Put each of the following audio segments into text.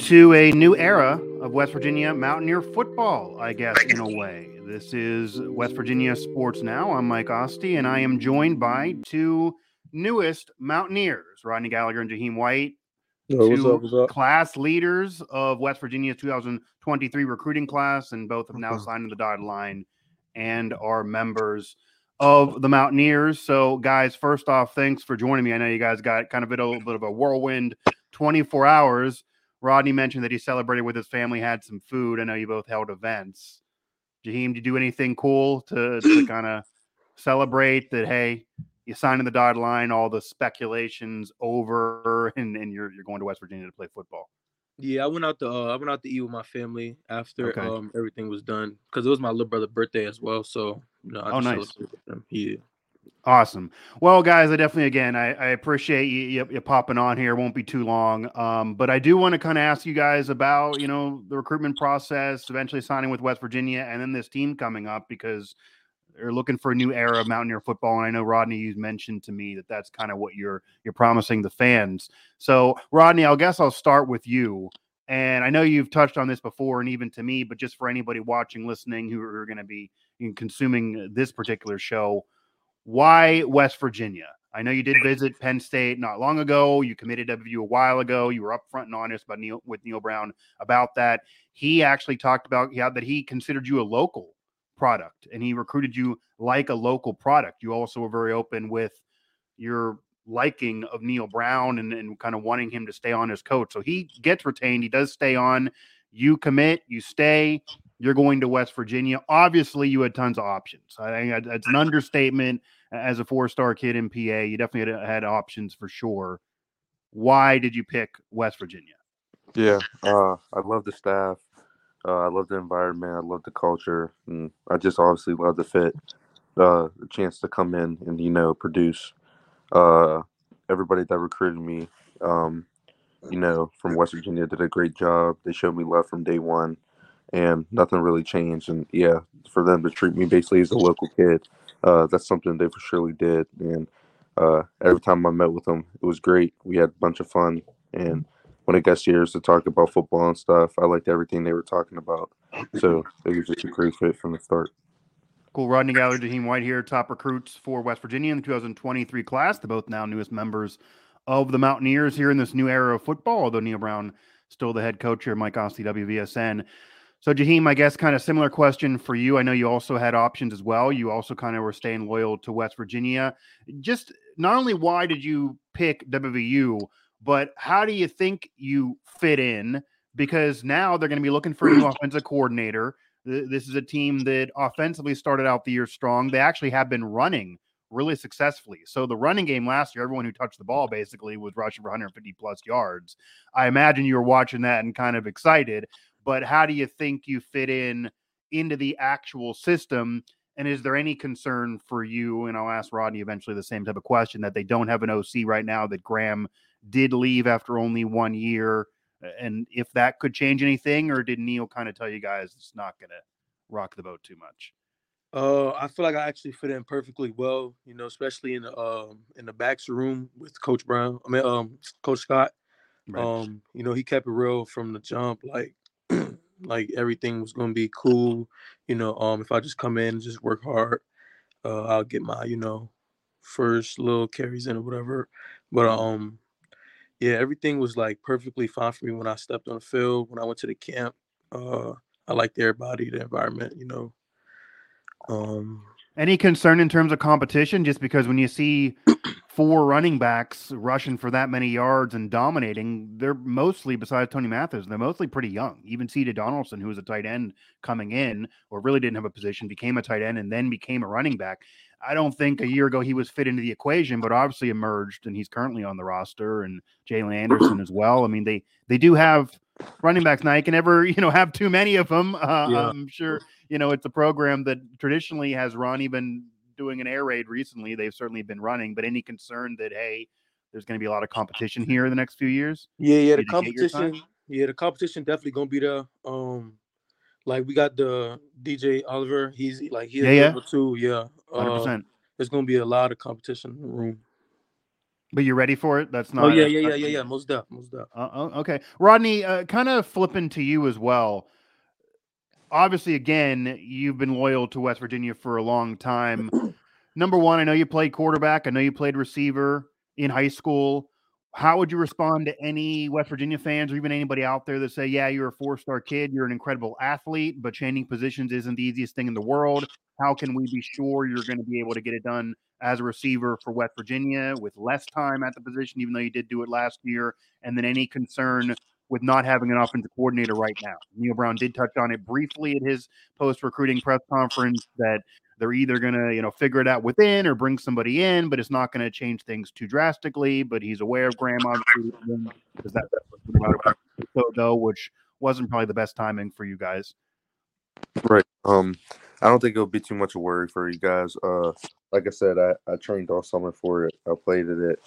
into a new era of West Virginia Mountaineer football, I guess, in a way. This is West Virginia Sports Now. I'm Mike Asti, and I am joined by two newest Mountaineers, Rodney Gallagher and Jahiem White, Yo, what's two up? What's up? class leaders of West Virginia's 2023 recruiting class, and both have now Mhm. signed on the dotted line and are members of the Mountaineers. So, guys, first off, thanks for joining me. I know you guys got kind of a little bit of a whirlwind 24 hours. Rodney mentioned that he celebrated with his family, had some food. I know you both held events. Jahiem, did you do anything cool to, to kind of celebrate that? Hey, you signed in the dotted line, all the speculations over, and, and you're you're going to West Virginia to play football. Yeah, I went out to uh, I went out to eat with my family after Okay. um everything was done because it was my little brother's birthday as well. So you know, I Oh, just nice. celebrated with them. Yeah. Awesome. Well, guys, I definitely again I, I appreciate you, you, you popping on here. It won't be too long. Um, but I do want to kind of ask you guys about you know the recruitment process, eventually signing with West Virginia, and then this team coming up because they're looking for a new era of Mountaineer football. And I know Rodney, you mentioned to me that that's kind of what you're you're promising the fans. So Rodney, I guess I'll start with you. And I know you've touched on this before, and even to me, but just for anybody watching, listening, who are going to be consuming this particular show, why West Virginia? I know you did visit Penn State not long ago. You committed to WVU a while ago. You were upfront and honest about Neal with Neal Brown about that. He actually talked about yeah, that he considered you a local product and he recruited you like a local product. You also were very open with your liking of Neal Brown and, and kind of wanting him to stay on as coach. So he gets retained. He does stay on. You commit, you stay, you're going to West Virginia. Obviously, you had tons of options. I think that's an understatement. As a four-star kid in PA, you definitely had, had options for sure. Why did you pick West Virginia? Yeah, uh, I love the staff. Uh, I love the environment. I love the culture, and I just obviously love the fit. Uh, the chance to come in and you know produce. Uh, everybody that recruited me, um, you know, from West Virginia did a great job. They showed me love from day one, and nothing really changed. And yeah, for them to treat me basically as a local kid, uh, that's something they for surely did. And uh, every time I met with them, it was great. We had a bunch of fun, and when it got serious to talk about football and stuff, I liked everything they were talking about. So it was just a great fit from the start. Cool. Rodney Gallagher, Jahiem White here, top recruits for West Virginia in the 2023 class. They're both now newest members of the Mountaineers here in this new era of football, although Neal Brown still the head coach here, Mike Asti, WVSN. So, Jahiem, I guess kind of similar question for you. I know you also had options as well. You also kind of were staying loyal to West Virginia. Just not only why did you pick WVU, but how do you think you fit in? Because now they're going to be looking for a new offensive coordinator. This is a team that offensively started out the year strong. They actually have been running really successfully. So the running game last year, everyone who touched the ball basically was rushing for 150 plus yards. I imagine you were watching that and kind of excited. But how do you think you fit in into the actual system? And is there any concern for you? And I'll ask Rodney eventually the same type of question that they don't have an OC right now. That Graham did leave after only one year, and if that could change anything, or did Neal kind of tell you guys it's not going to rock the boat too much? Uh, I feel like I actually fit in perfectly well. You know, especially in the um in the backs room with Coach Brown. I mean, um, Coach Scott. Um, you know, he kept it real from the jump. Like, like everything was gonna be cool. You know, um, if I just come in and just work hard, uh, I'll get my you know first little carries in or whatever. But um, yeah, everything was like perfectly fine for me when I stepped on the field. When I went to the camp, uh, I liked everybody, the environment. You know, um, Any concern in terms of competition? Just because when you see four running backs rushing for that many yards and dominating, they're mostly, besides Tony Mathis, they're mostly pretty young. Even C.J. Donaldson, who was a tight end coming in, or really didn't have a position, became a tight end and then became a running back. I don't think a year ago he was fit into the equation, but obviously emerged, and he's currently on the roster, and Jalen Anderson as well. I mean, they they do have running backs. Now you can never you know have too many of them. Uh, yeah. I'm sure you know it's a program that traditionally has run. Even doing an air raid recently, they've certainly been running. But any concern that hey, there's going to be a lot of competition here in the next few years? Yeah, yeah, the competition. Yeah, the competition definitely gonna be there. Um, like we got the DJ Oliver. He's like he's yeah, yeah. too. Yeah, hundred uh, percent. There's gonna be a lot of competition in the room. But you're ready for it? That's not. Oh yeah, yeah, yeah, yeah, yeah. Most deaf, most deaf. Uh, oh, okay, Rodney. Uh, kind of flipping to you as well. Obviously, again, you've been loyal to West Virginia for a long time. Number one, I know you played quarterback. I know you played receiver in high school. How would you respond to any West Virginia fans or even anybody out there that say, yeah, you're a four star kid, you're an incredible athlete, but changing positions isn't the easiest thing in the world? How can we be sure you're going to be able to get it done as a receiver for West Virginia with less time at the position, even though you did do it last year? And then any concern with not having an offensive coordinator right now? Neal Brown did touch on it briefly at his post recruiting press conference that they're either going to, you know, figure it out within or bring somebody in, but it's not going to change things too drastically. But he's aware of Graham, obviously, because that so though, which wasn't probably the best timing for you guys. Right. Um, I don't think it'll be too much of a worry for you guys. Uh, like I said, I, I trained all summer for it. I played at it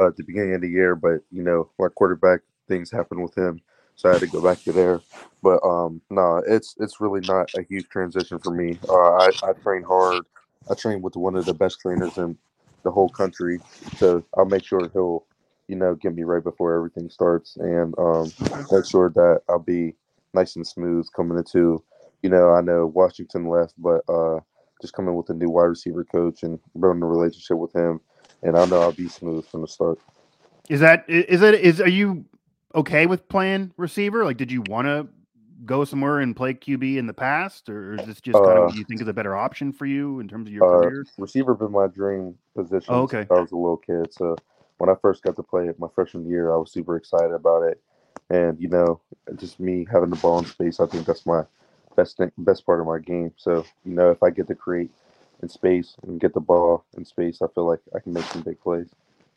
uh, at the beginning of the year, but you know, my quarterback things happened with him so I had to go back to there. But um, no, it's it's really not a huge transition for me. Uh, I I train hard. I train with one of the best trainers in the whole country, so I'll make sure he'll you know get me right before everything starts and um, make sure that I'll be nice and smooth coming into. You know, I know Washington left, but uh, just coming with a new wide receiver coach and building a relationship with him, and I know I'll be smooth from the start. Is that is it is are you okay with playing receiver? Like, did you want to go somewhere and play QB in the past, or is this just kind of what uh, you think is a better option for you in terms of your uh, career? Receiver been my dream position oh, okay. I was a little kid. So when I first got to play it my freshman year, I was super excited about it. And you know, just me having the ball in space, I think that's my best thing, best part of my game. So you know, if I get to create in space and get the ball in space, I feel like I can make some big plays.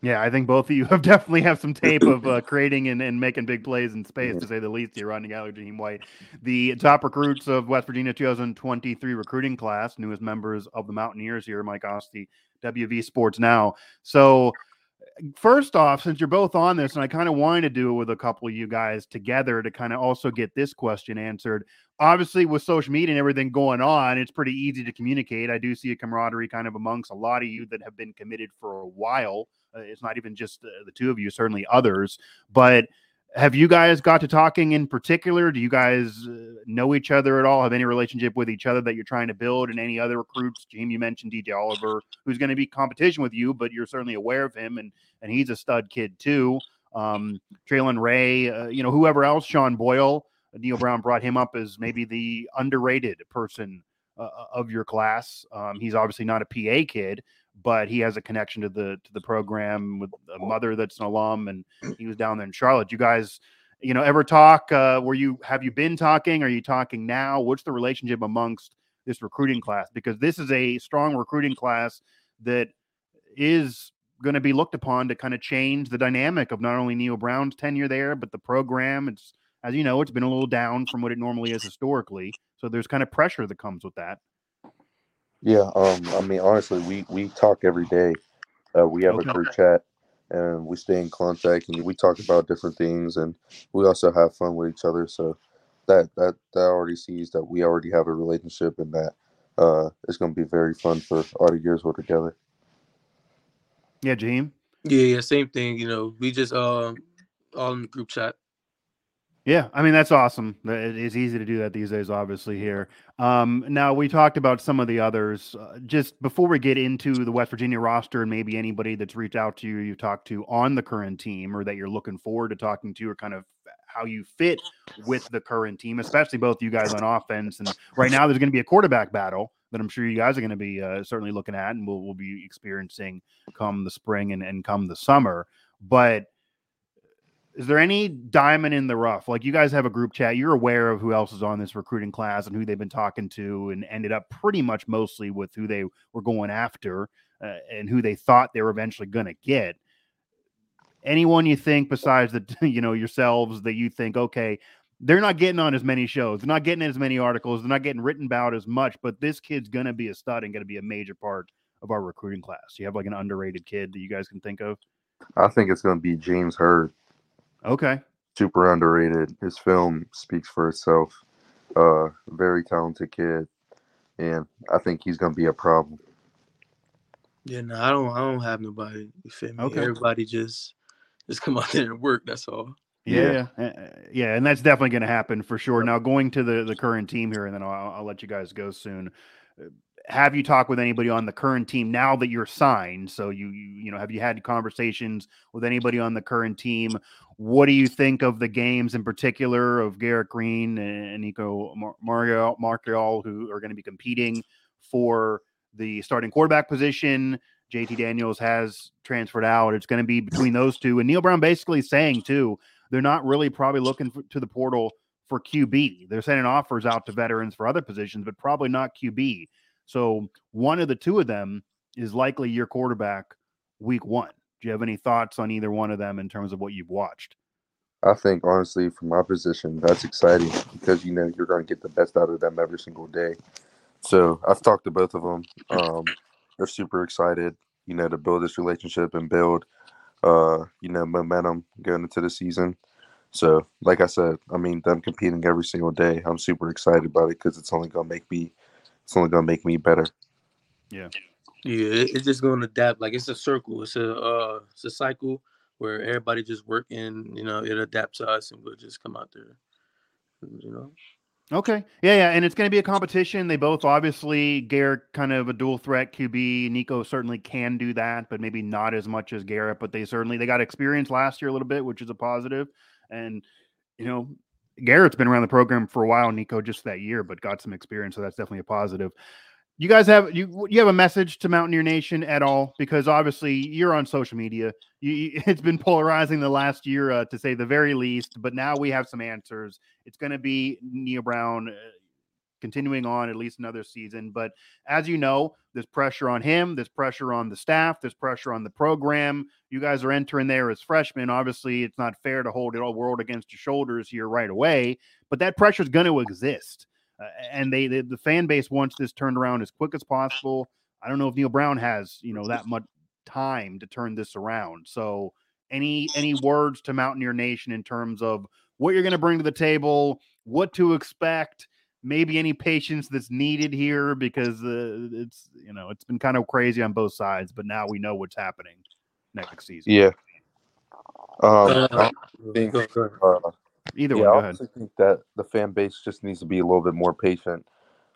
Yeah, I think both of you have definitely have some tape of uh, creating and, and making big plays in space, to say the least. You're running out Jahiem White, the top recruits of West Virginia 2023 recruiting class, newest members of the Mountaineers here, Mike Asti, WV Sports Now. So, first off, since you're both on this, and I kind of wanted to do it with a couple of you guys together to kind of also get this question answered. Obviously, with social media and everything going on, it's pretty easy to communicate. I do see a camaraderie kind of amongst a lot of you that have been committed for a while uh, it's not even just uh, the two of you, certainly others. But have you guys got to talking in particular? Do you guys uh, know each other at all? Have any relationship with each other that you're trying to build? And any other recruits? Jim, you mentioned DJ Oliver, who's going to be competition with you, but you're certainly aware of him, and and he's a stud kid too. Um, Traylon Ray, uh, you know, whoever else, Sean Boyle, Neal Brown brought him up as maybe the underrated person uh, of your class. Um, he's obviously not a PA kid, but he has a connection to the to the program with a mother that's an alum, and he was down there in Charlotte. You guys, you know, ever talk? Uh, were you have you been talking? Are you talking now? What's the relationship amongst this recruiting class? Because this is a strong recruiting class that is going to be looked upon to kind of change the dynamic of not only Neal Brown's tenure there, but the program. It's as you know, it's been a little down from what it normally is historically. So there's kind of pressure that comes with that. Yeah, um, I mean, honestly, we we talk every day. Uh, we have okay. a group chat, and we stay in contact, and we talk about different things, and we also have fun with each other. So that that that already sees that we already have a relationship, and that uh, it's going to be very fun for all the years we're together. Yeah, Jahiem. Yeah, yeah, same thing. You know, we just um all in the group chat. Yeah, I mean that's awesome. It is easy to do that these days, obviously. Here, um, now we talked about some of the others. Uh, just before we get into the West Virginia roster and maybe anybody that's reached out to you, you talked to on the current team, or that you're looking forward to talking to, or kind of how you fit with the current team, especially both you guys on offense. And right now, there's going to be a quarterback battle that I'm sure you guys are going to be uh, certainly looking at, and we'll we'll be experiencing come the spring and and come the summer. But is there any diamond in the rough? Like you guys have a group chat, you're aware of who else is on this recruiting class and who they've been talking to, and ended up pretty much mostly with who they were going after uh, and who they thought they were eventually going to get. Anyone you think besides the you know yourselves that you think okay, they're not getting on as many shows, they're not getting as many articles, they're not getting written about as much, but this kid's going to be a stud and going to be a major part of our recruiting class. You have like an underrated kid that you guys can think of. I think it's going to be James Heard. Okay. Super underrated. His film speaks for itself. Uh, very talented kid, and I think he's going to be a problem. Yeah, no, I don't. I don't have nobody. You feel me? Okay. Everybody just just come out there and work. That's all. Yeah, yeah, yeah, and that's definitely going to happen for sure. Now, going to the the current team here, and then I'll, I'll let you guys go soon. Have you talked with anybody on the current team now that you're signed? So you, you, you know, have you had conversations with anybody on the current team? What do you think of the games in particular of Garrett Greene and Nicco Mario Marchiol, who are going to be competing for the starting quarterback position? JT Daniels has transferred out. It's going to be between those two, and Neal Brown basically saying too, they're not really probably looking for, to the portal for QB. They're sending offers out to veterans for other positions, but probably not QB. So one of the two of them is likely your quarterback week one. Do you have any thoughts on either one of them in terms of what you've watched? I think honestly, from my position, that's exciting because you know you're going to get the best out of them every single day. So I've talked to both of them. Um, they're super excited, you know, to build this relationship and build, uh, you know, momentum going into the season. So, like I said, I mean, them competing every single day, I'm super excited about it because it's only going to make me it's only gonna make me better. Yeah. Yeah, it's just gonna adapt. Like it's a circle. It's a uh, it's a cycle where everybody just working. You know, it adapts to us, and we'll just come out there. You know. Okay. Yeah, yeah, and it's going to be a competition. They both obviously Garrett kind of a dual threat QB. Nicco certainly can do that, but maybe not as much as Garrett. But they certainly they got experience last year a little bit, which is a positive. And you know, Garrett's been around the program for a while, Nicco, just that year, but got some experience, so that's definitely a positive. You guys have you you have a message to Mountaineer Nation at all? Because obviously you're on social media. You, it's been polarizing the last year, uh, to say the very least. But now we have some answers. It's going to be Neal Brown uh, continuing on at least another season. But as you know, there's pressure on him, there's pressure on the staff, there's pressure on the program. You guys are entering there as freshmen. Obviously, it's not fair to hold it all world against your shoulders here right away, but that pressure is going to exist. Uh, and they, they, the fan base wants this turned around as quick as possible. I don't know if Neal Brown has, you know, that much time to turn this around. So, any any words to Mountaineer Nation in terms of what you're going to bring to the table, what to expect, maybe any patience that's needed here because uh, it's you know it's been kind of crazy on both sides, but now we know what's happening next season. Yeah. Um, uh, I think, uh, Either yeah, way, I also think that the fan base just needs to be a little bit more patient.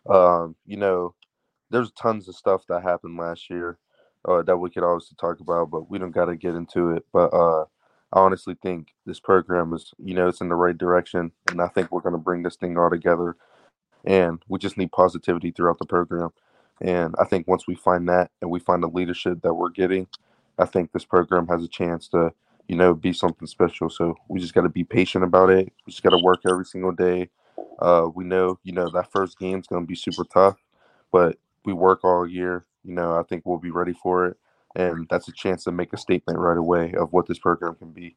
Um, you know, there's tons of stuff that happened last year uh, that we could obviously talk about, but we don't got to get into it. But uh, I honestly think this program is, you know, it's in the right direction, and I think we're going to bring this thing all together and we just need positivity throughout the program. And I think once we find that and we find the leadership that we're getting, I think this program has a chance to, you know, be something special. So we just got to be patient about it. We just got to work every single day. Uh, we know, you know, that first game is going to be super tough, but we work all year. You know, I think we'll be ready for it. And that's a chance to make a statement right away of what this program can be.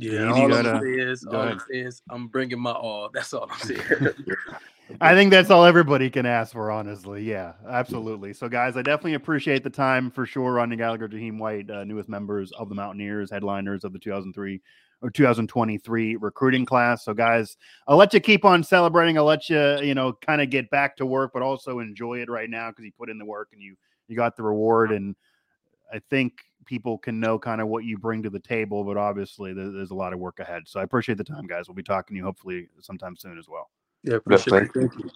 Yeah, all gotta, I'm saying is, all I'm saying is, I'm bringing my all. That's all I'm saying. I think that's all everybody can ask for, honestly. Yeah, absolutely. So, guys, I definitely appreciate the time for sure. Ronnie Gallagher, Jahiem White, uh, newest members of the Mountaineers, headliners of the 2003 or 2023 recruiting class. So, guys, I'll let you keep on celebrating. I'll let you, you know, kind of get back to work, but also enjoy it right now because you put in the work and you you got the reward. And I think people can know kind of what you bring to the table, but obviously there's a lot of work ahead. So I appreciate the time, guys. We'll be talking to you hopefully sometime soon as well. Yeah, appreciate it. Thank you.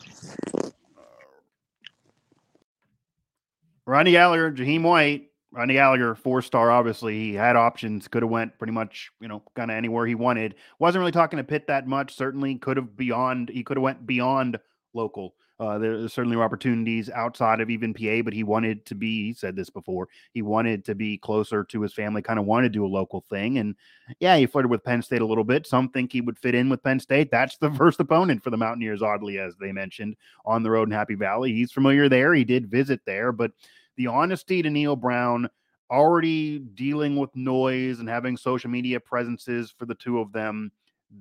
Ronnie Gallagher, Jahiem White, Ronnie Gallagher, four star. Obviously, he had options. Could have went pretty much, you know, kind of anywhere he wanted. Wasn't really talking to Pitt that much. Certainly, could have beyond. He could have went beyond local Uh, there certainly were opportunities outside of even PA, but he wanted to be, he said this before, he wanted to be closer to his family, kind of wanted to do a local thing. And yeah, he flirted with Penn State a little bit. Some think he would fit in with Penn State. That's the first opponent for the Mountaineers, oddly, as they mentioned on the road in Happy Valley. He's familiar there. He did visit there, but the honesty to Neal Brown already dealing with noise and having social media presences for the two of them.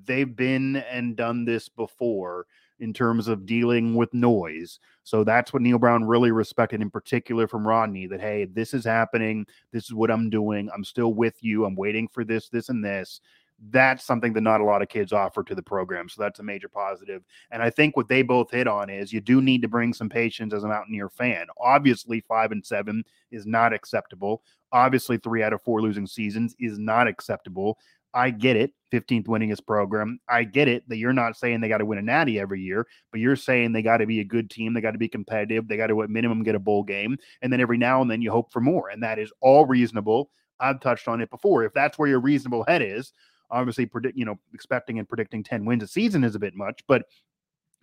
They've been and done this before in terms of dealing with noise. So that's what Neal Brown really respected in particular from Rodney that, hey, this is happening. This is what I'm doing. I'm still with you. I'm waiting for this, this, and this. That's something that not a lot of kids offer to the program. So that's a major positive. And I think what they both hit on is you do need to bring some patience as a Mountaineer fan. Obviously, five and seven is not acceptable. Obviously, three out of four losing seasons is not acceptable. I get it, 15th winningest program. I get it that you're not saying they got to win a natty every year, but you're saying they got to be a good team. They got to be competitive. They got to, at minimum, get a bowl game. And then every now and then you hope for more. And that is all reasonable. I've touched on it before. If that's where your reasonable head is, obviously, predict, you know, expecting and predicting 10 wins a season is a bit much. But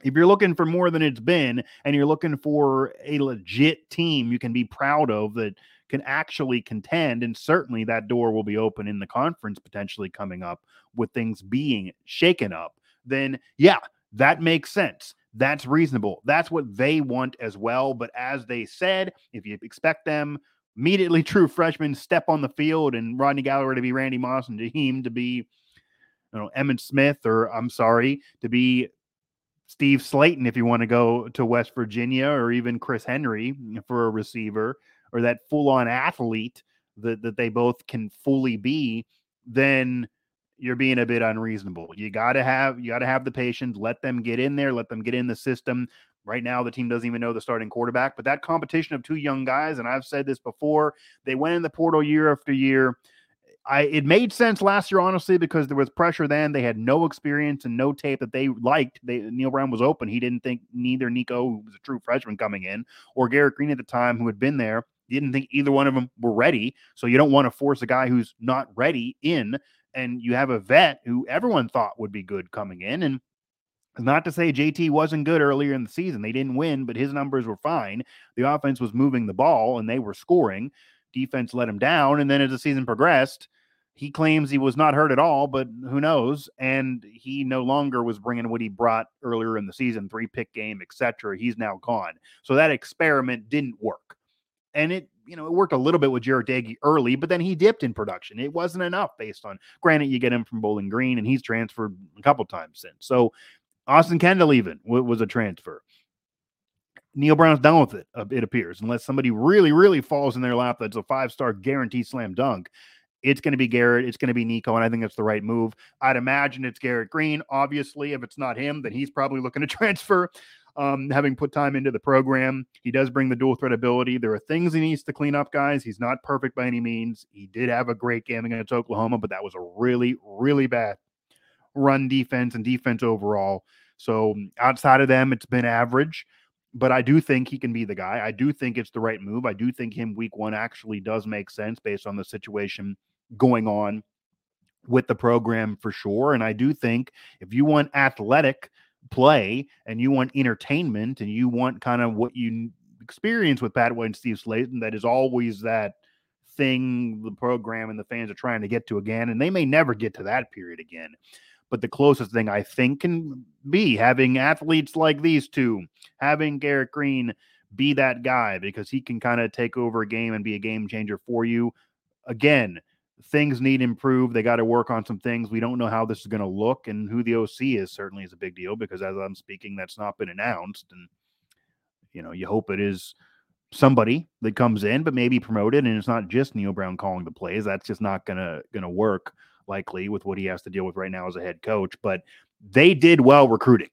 if you're looking for more than it's been and you're looking for a legit team you can be proud of that can actually contend. And certainly that door will be open in the conference potentially coming up with things being shaken up. Then, yeah, that makes sense. That's reasonable. That's what they want as well. But as they said, if you expect them immediately true freshmen step on the field and Rodney Galloway to be Randy Moss and Jahiem to be, you know, Emmitt Smith or I'm sorry, to be Steve Slaton if you want to go to West Virginia or even Chris Henry for a receiver or that full on athlete that, that they both can fully be, then you're being a bit unreasonable. You got to have you got to have the patience, let them get in there, let them get in the system. Right now the team doesn't even know the starting quarterback, but that competition of two young guys and I've said this before, they went in the portal year after year. I it made sense last year honestly because there was pressure then. They had no experience and no tape that they liked. They Neal Brown was open. He didn't think neither Nicco, who was a true freshman coming in, or Garrett Greene at the time, who had been there, didn't think either one of them were ready. So you don't want to force a guy who's not ready in. And you have a vet who everyone thought would be good coming in. And not to say JT wasn't good earlier in the season. They didn't win, but his numbers were fine. The offense was moving the ball and they were scoring. Defense let him down. And then as the season progressed, he claims he was not hurt at all, but who knows? And he no longer was bringing what he brought earlier in the season, three pick game, etc. He's now gone. So that experiment didn't work and it you know it worked a little bit with Jarret Doege early, but then he dipped in production. It wasn't enough based on. Granted, you get him from Bowling Green, and he's transferred a couple times since. So Austin Kendall even was a transfer. Neal Brown's done with it. Uh, it appears, unless somebody really, really falls in their lap. That's a five star guarantee slam dunk. It's going to be Garrett. It's going to be Nicco, and I think that's the right move. I'd imagine it's Garrett Greene. Obviously, if it's not him, then he's probably looking to transfer um, having put time into the program. He does bring the dual threat ability. There are things he needs to clean up, guys. He's not perfect by any means. He did have a great game against Oklahoma, but that was a really, really bad run defense and defense overall. So outside of them, it's been average. But I do think he can be the guy. I do think it's the right move. I do think him week one actually does make sense based on the situation going on with the program for sure. And I do think if you want athletic play and you want entertainment and you want kind of what you experience with Pat White and Steve Slaton, that is always that thing the program and the fans are trying to get to again. And they may never get to that period again. But the closest thing I think can be having athletes like these two, having Garrett Greene be that guy because he can kind of take over a game and be a game changer for you. Again, things need improve. They got to work on some things. We don't know how this is going to look, and who the OC is certainly is a big deal because as I'm speaking, that's not been announced. And you know, you hope it is somebody that comes in, but maybe promoted, and it's not just Neal Brown calling the plays. That's just not gonna gonna work likely with what he has to deal with right now as a head coach. But they did well recruiting.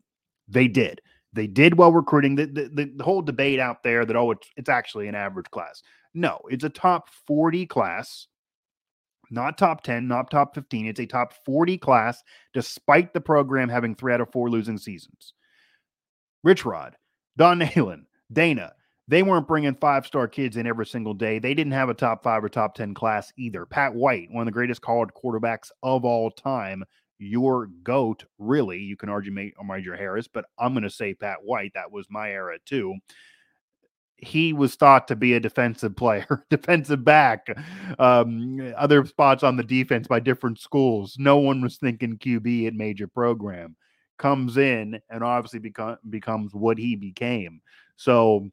They did. They did well recruiting. The, the, the whole debate out there that, oh, it's, it's actually an average class. No, it's a top 40 class not top 10, not top 15. It's a top 40 class, despite the program having three out of four losing seasons. Rich Rod, Don Nehlen, Dana, they weren't bringing five star kids in every single day. They didn't have a top five or top 10 class either. Pat White, one of the greatest college quarterbacks of all time, your goat, really. You can argue Major Harris, but I'm going to say Pat White. That was my era too. He was thought to be a defensive player, defensive back, um, other spots on the defense by different schools. No one was thinking QB at major program. Comes in and obviously become, becomes what he became. So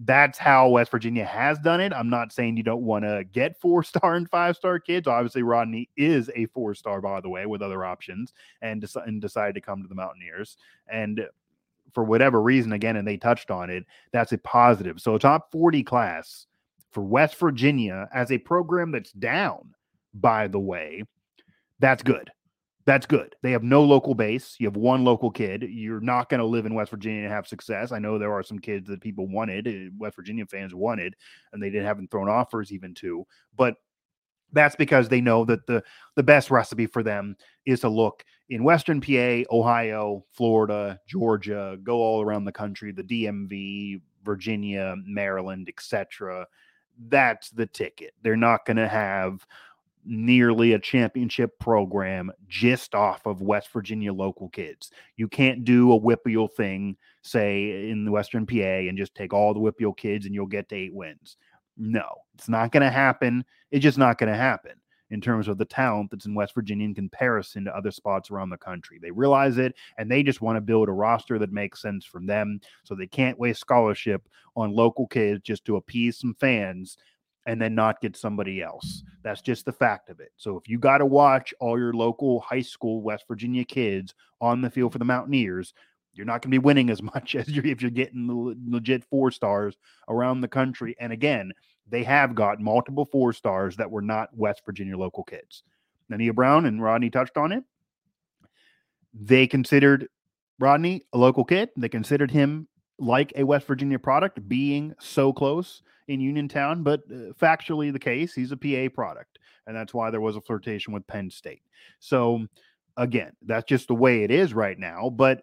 that's how West Virginia has done it. I'm not saying you don't want to get four star and five star kids. Obviously, Rodney is a four star, by the way, with other options, and, and decided to come to the Mountaineers. And for whatever reason, again, and they touched on it, that's a positive. So, a top 40 class for West Virginia as a program that's down, by the way, that's good that's good. They have no local base. You have one local kid. You're not going to live in West Virginia and have success. I know there are some kids that people wanted, uh, West Virginia fans wanted, and they didn't have them thrown offers even to. But that's because they know that the the best recipe for them is to look in Western PA, Ohio, Florida, Georgia, go all around the country, the DMV, Virginia, Maryland, etc. That's the ticket. They're not going to have nearly a championship program just off of West Virginia local kids. You can't do a WPIAL thing, say in the Western PA, and just take all the WPIAL kids and you'll get to eight wins. No, it's not going to happen. It's just not going to happen in terms of the talent that's in West Virginia in comparison to other spots around the country. They realize it and they just want to build a roster that makes sense for them. So they can't waste scholarship on local kids just to appease some fans and then not get somebody else. That's just the fact of it. So if you got to watch all your local high school West Virginia kids on the field for the Mountaineers, you're not going to be winning as much as you're, if you're getting legit four stars around the country. And again, they have got multiple four stars that were not West Virginia local kids. Nania Brown and Rodney touched on it. They considered Rodney a local kid. They considered him like a West Virginia product, being so close in Uniontown, but uh, factually the case, he's a PA product. And that's why there was a flirtation with Penn State. So, again, that's just the way it is right now. But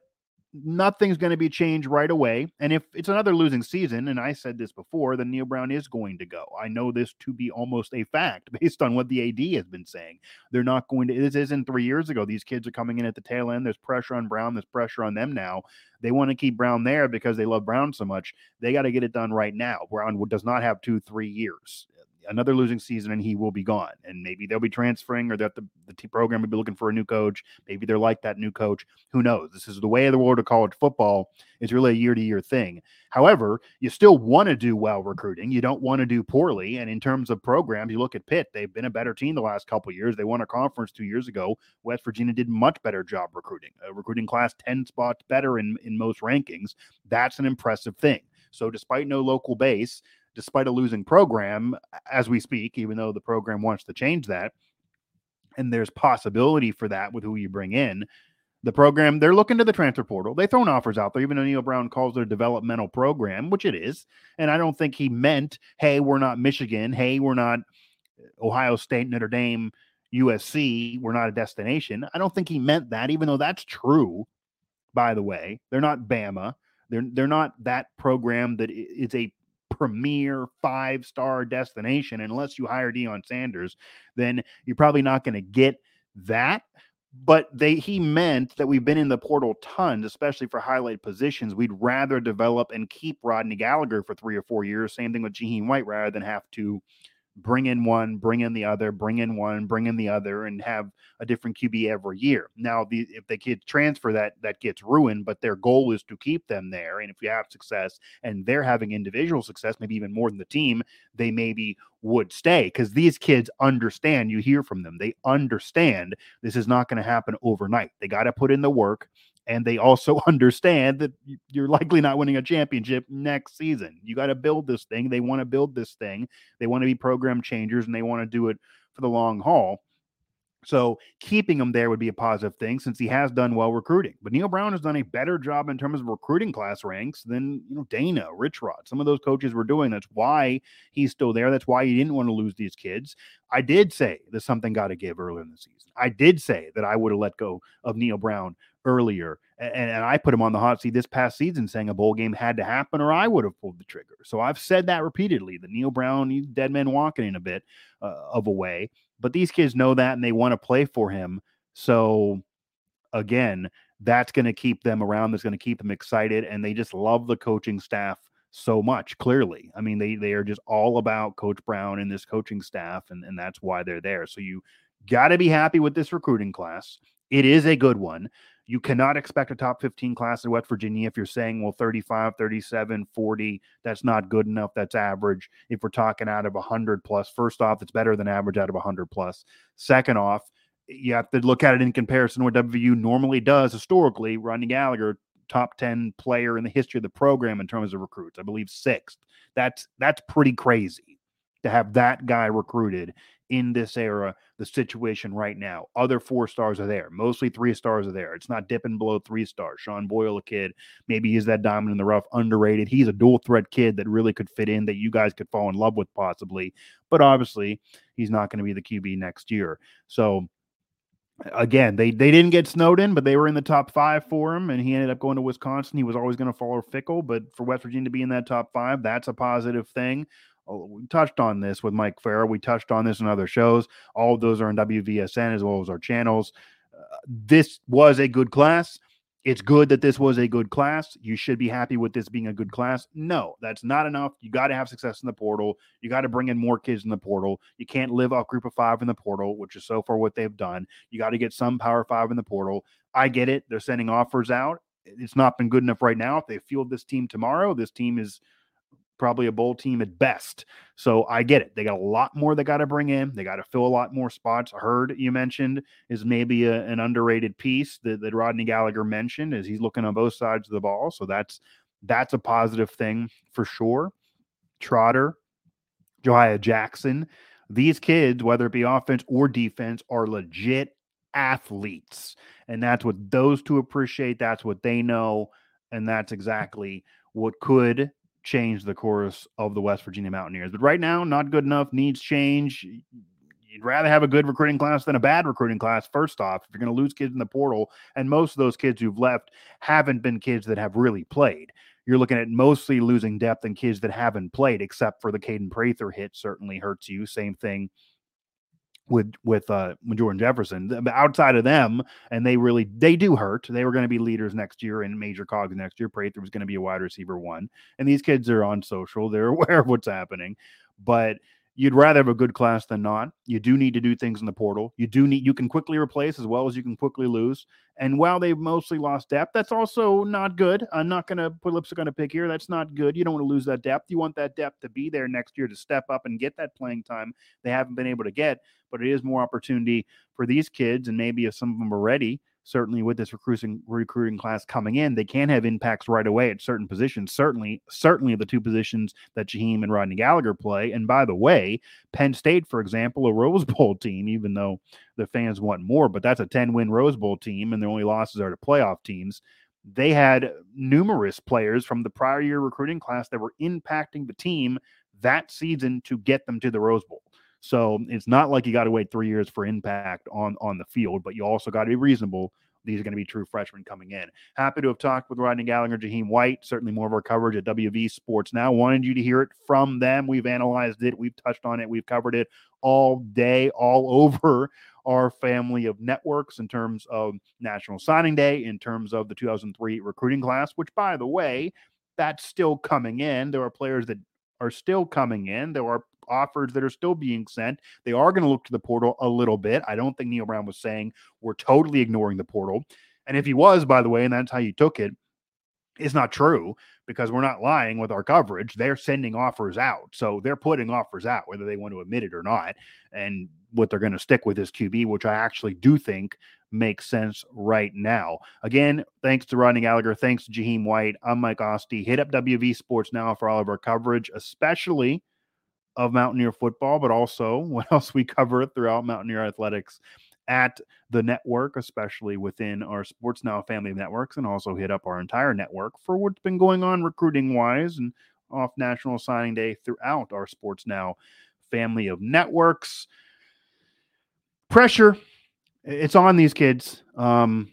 nothing's going to be changed right away. And if it's another losing season, and I said this before, then Neal Brown is going to go. I know this to be almost a fact based on what the AD has been saying. They're not going to, this isn't three years ago. These kids are coming in at the tail end. There's pressure on Brown, there's pressure on them now. They want to keep Brown there because they love Brown so much. They got to get it done right now. Brown does not have two, three years another losing season and he will be gone. And maybe they'll be transferring or that the, the program will be looking for a new coach. Maybe they're like that new coach. Who knows? This is the way of the world of college football. It's really a year to year thing. However, you still want to do well recruiting. You don't want to do poorly. And in terms of programs, you look at Pitt, they've been a better team the last couple years. They won a conference two years ago. West Virginia did much better job recruiting. A recruiting class 10 spots better in, in most rankings. That's an impressive thing. So despite no local base, despite a losing program as we speak, even though the program wants to change that. And there's possibility for that with who you bring in. The program, they're looking to the transfer portal. They've thrown offers out there, even though Neal Brown calls a developmental program, which it is. And I don't think he meant, hey, we're not Michigan. Hey, we're not uh, Ohio State, Notre Dame, USC. We're not a destination. I don't think he meant that, even though that's true, by the way. They're not Bama. They're, they're not that program that is a premier five star destination, unless you hire Deion Sanders, then you're probably not going to get that. But they he meant that we've been in the portal tons, especially for highlight positions. We'd rather develop and keep Rodney Gallagher for three or four years. Same thing with Jahiem White, rather than have to bring in one, bring in the other, bring in one, bring in the other, and have a different QB every year. Now, the, if they get transfer, that that gets ruined. But their goal is to keep them there. And if you have success, and they're having individual success, maybe even more than the team, they maybe would stay because these kids understand. You hear from them; they understand this is not going to happen overnight. They got to put in the work and they also understand that you're likely not winning a championship next season. You got to build this thing. They want to build this thing. They want to be program changers and they want to do it for the long haul. So keeping him there would be a positive thing since he has done well recruiting. But Neal Brown has done a better job in terms of recruiting class ranks than you know Dana, Rich Rod. Some of those coaches were doing. That's why he's still there. That's why he didn't want to lose these kids. I did say that something got to give earlier in the season. I did say that I would have let go of Neal Brown earlier. And, and, I put him on the hot seat this past season saying a bowl game had to happen or I would have pulled the trigger. So I've said that repeatedly. The Neal Brown, dead man walking in a bit uh, of a way. But these kids know that and they want to play for him. So again, that's going to keep them around. That's going to keep them excited. And they just love the coaching staff so much, clearly. I mean, they, they are just all about Coach Brown and this coaching staff, and, and that's why they're there. So you got to be happy with this recruiting class. It is a good one. You cannot expect a top 15 class in West Virginia if you're saying, well, 35, 37, 40, that's not good enough. That's average. If we're talking out of 100 plus, first off, it's better than average out of 100 plus. Second off, you have to look at it in comparison what WVU normally does historically. Rodney Gallagher, top 10 player in the history of the program in terms of recruits, I believe sixth. That's that's pretty crazy to have that guy recruited in this era, the situation right now. Other four stars are there. Mostly three stars are there. It's not dipping below three stars. Sean Boyle, a kid, maybe he's that diamond in the rough, underrated. He's a dual threat kid that really could fit in that you guys could fall in love with possibly. But obviously, he's not going to be the QB next year. So again, they they didn't get Snowden, but they were in the top five for him, and he ended up going to Wisconsin. He was always going to follow Fickell, but for West Virginia to be in that top five, that's a positive thing. Oh, we touched on this with Mike Farrell. We touched on this in other shows. All of those are on WVSN as well as our channels. Uh, this was a good class. It's good that this was a good class. You should be happy with this being a good class. No, that's not enough. You got to have success in the portal. You got to bring in more kids in the portal. You can't live off group of five in the portal, which is so far what they've done. You got to get some power five in the portal. I get it. They're sending offers out. It's not been good enough right now. If they field this team tomorrow, this team is probably a bowl team at best. So I get it. They got a lot more they got to bring in. They got to fill a lot more spots. Heard you mentioned is maybe a, an underrated piece that, that Rodney Gallagher mentioned as he's looking on both sides of the ball. So that's that's a positive thing for sure. Trotter, Josiah Jackson, these kids, whether it be offense or defense, are legit athletes. And that's what those two appreciate. That's what they know. And that's exactly what could change the course of the West Virginia Mountaineers. But right now, not good enough, needs change. You'd rather have a good recruiting class than a bad recruiting class, first off, if you're going to lose kids in the portal. And most of those kids who've left haven't been kids that have really played. You're looking at mostly losing depth and kids that haven't played, except for the Kaden Prather hit certainly hurts you. Same thing with with uh with Jordan Jefferson. Outside of them, and they really they do hurt. They were going to be leaders next year and major cogs next year. Prather was going to be a wide receiver one, and these kids are on social. They're aware of what's happening, but you'd rather have a good class than not. You do need to do things in the portal. You do need you can quickly replace as well as you can quickly lose. And while they've mostly lost depth, that's also not good. I'm not going to put lipstick on a pick here. That's not good. You don't want to lose that depth. You want that depth to be there next year to step up and get that playing time they haven't been able to get. But it is more opportunity for these kids, and maybe if some of them are ready certainly with this recruiting recruiting class coming in, they can have impacts right away at certain positions. Certainly, certainly the two positions that Jahiem and Rodney Gallagher play. And by the way, Penn State, for example, a Rose Bowl team, even though the fans want more, but that's a 10 win Rose Bowl team, and their only losses are to playoff teams. They had numerous players from the prior year recruiting class that were impacting the team that season to get them to the Rose Bowl. So it's not like you got to wait three years for impact on on the field, but you also got to be reasonable. These are going to be true freshmen coming in. Happy to have talked with Rodney Gallagher, Jahiem White. Certainly more of our coverage at WV Sports Now. Wanted you to hear it from them. We've analyzed it. We've touched on it. We've covered it all day, all over our family of networks in terms of National Signing Day, in terms of the 2003 recruiting class, which, by the way, that's still coming in. There are players that are still coming in. There are offers that are still being sent. They are going to look to the portal a little bit. I don't think Neal Brown was saying we're totally ignoring the portal. And if he was, by the way, and that's how you took it, it's not true because we're not lying with our coverage. They're sending offers out. So they're putting offers out, whether they want to admit it or not. And what they're going to stick with is QB, which I actually do think makes sense right now. Again, thanks to Rodney Gallagher. Thanks to Jahiem White. I'm Mike Asti. Hit up WV Sports now for all of our coverage, especially of Mountaineer football, but also what else we cover throughout Mountaineer athletics at the network, especially within our Sports Now family of networks, and also hit up our entire network for what's been going on recruiting wise and off National Signing Day throughout our Sports Now family of networks. Pressure, it's on these kids. Um,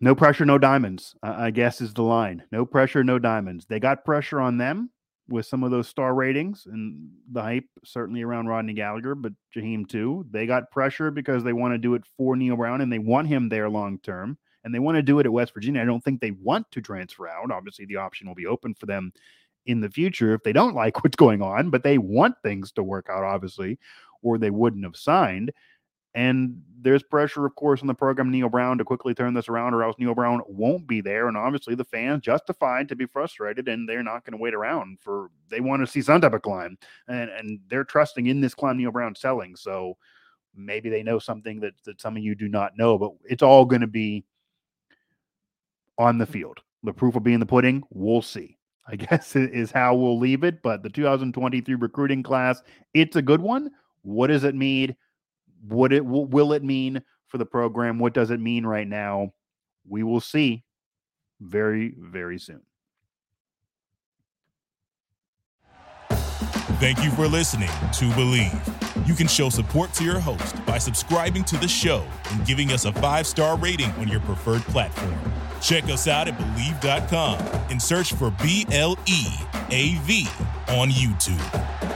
no pressure, no diamonds, I guess is the line. No pressure, no diamonds. They got pressure on them with some of those star ratings and the hype certainly around Rodney Gallagher, but Jahiem too. They got pressure because they want to do it for Neal Brown and they want him there long term. and they want to do it at West Virginia. I don't think they want to transfer out. Obviously, the option will be open for them in the future if they don't like what's going on, but they want things to work out, obviously, or they wouldn't have signed. And there's pressure, of course, on the program, Neal Brown, to quickly turn this around, or else Neal Brown won't be there. And obviously, the fans justified to be frustrated, and they're not going to wait around for. They want to see some type of climb, and and they're trusting in this climb Neal Brown selling. So maybe they know something that that some of you do not know, but it's all going to be on the field. The proof will be in the pudding. We'll see. I guess is how we'll leave it. But the 2023 recruiting class, it's a good one. What does it mean? What it will it mean for the program? What does it mean right now? We will see very, very soon. Thank you for listening to Bleav. You can show support to your host by subscribing to the show and giving us a five star rating on your preferred platform. Check us out at Bleav.com and search for B L E A V on YouTube.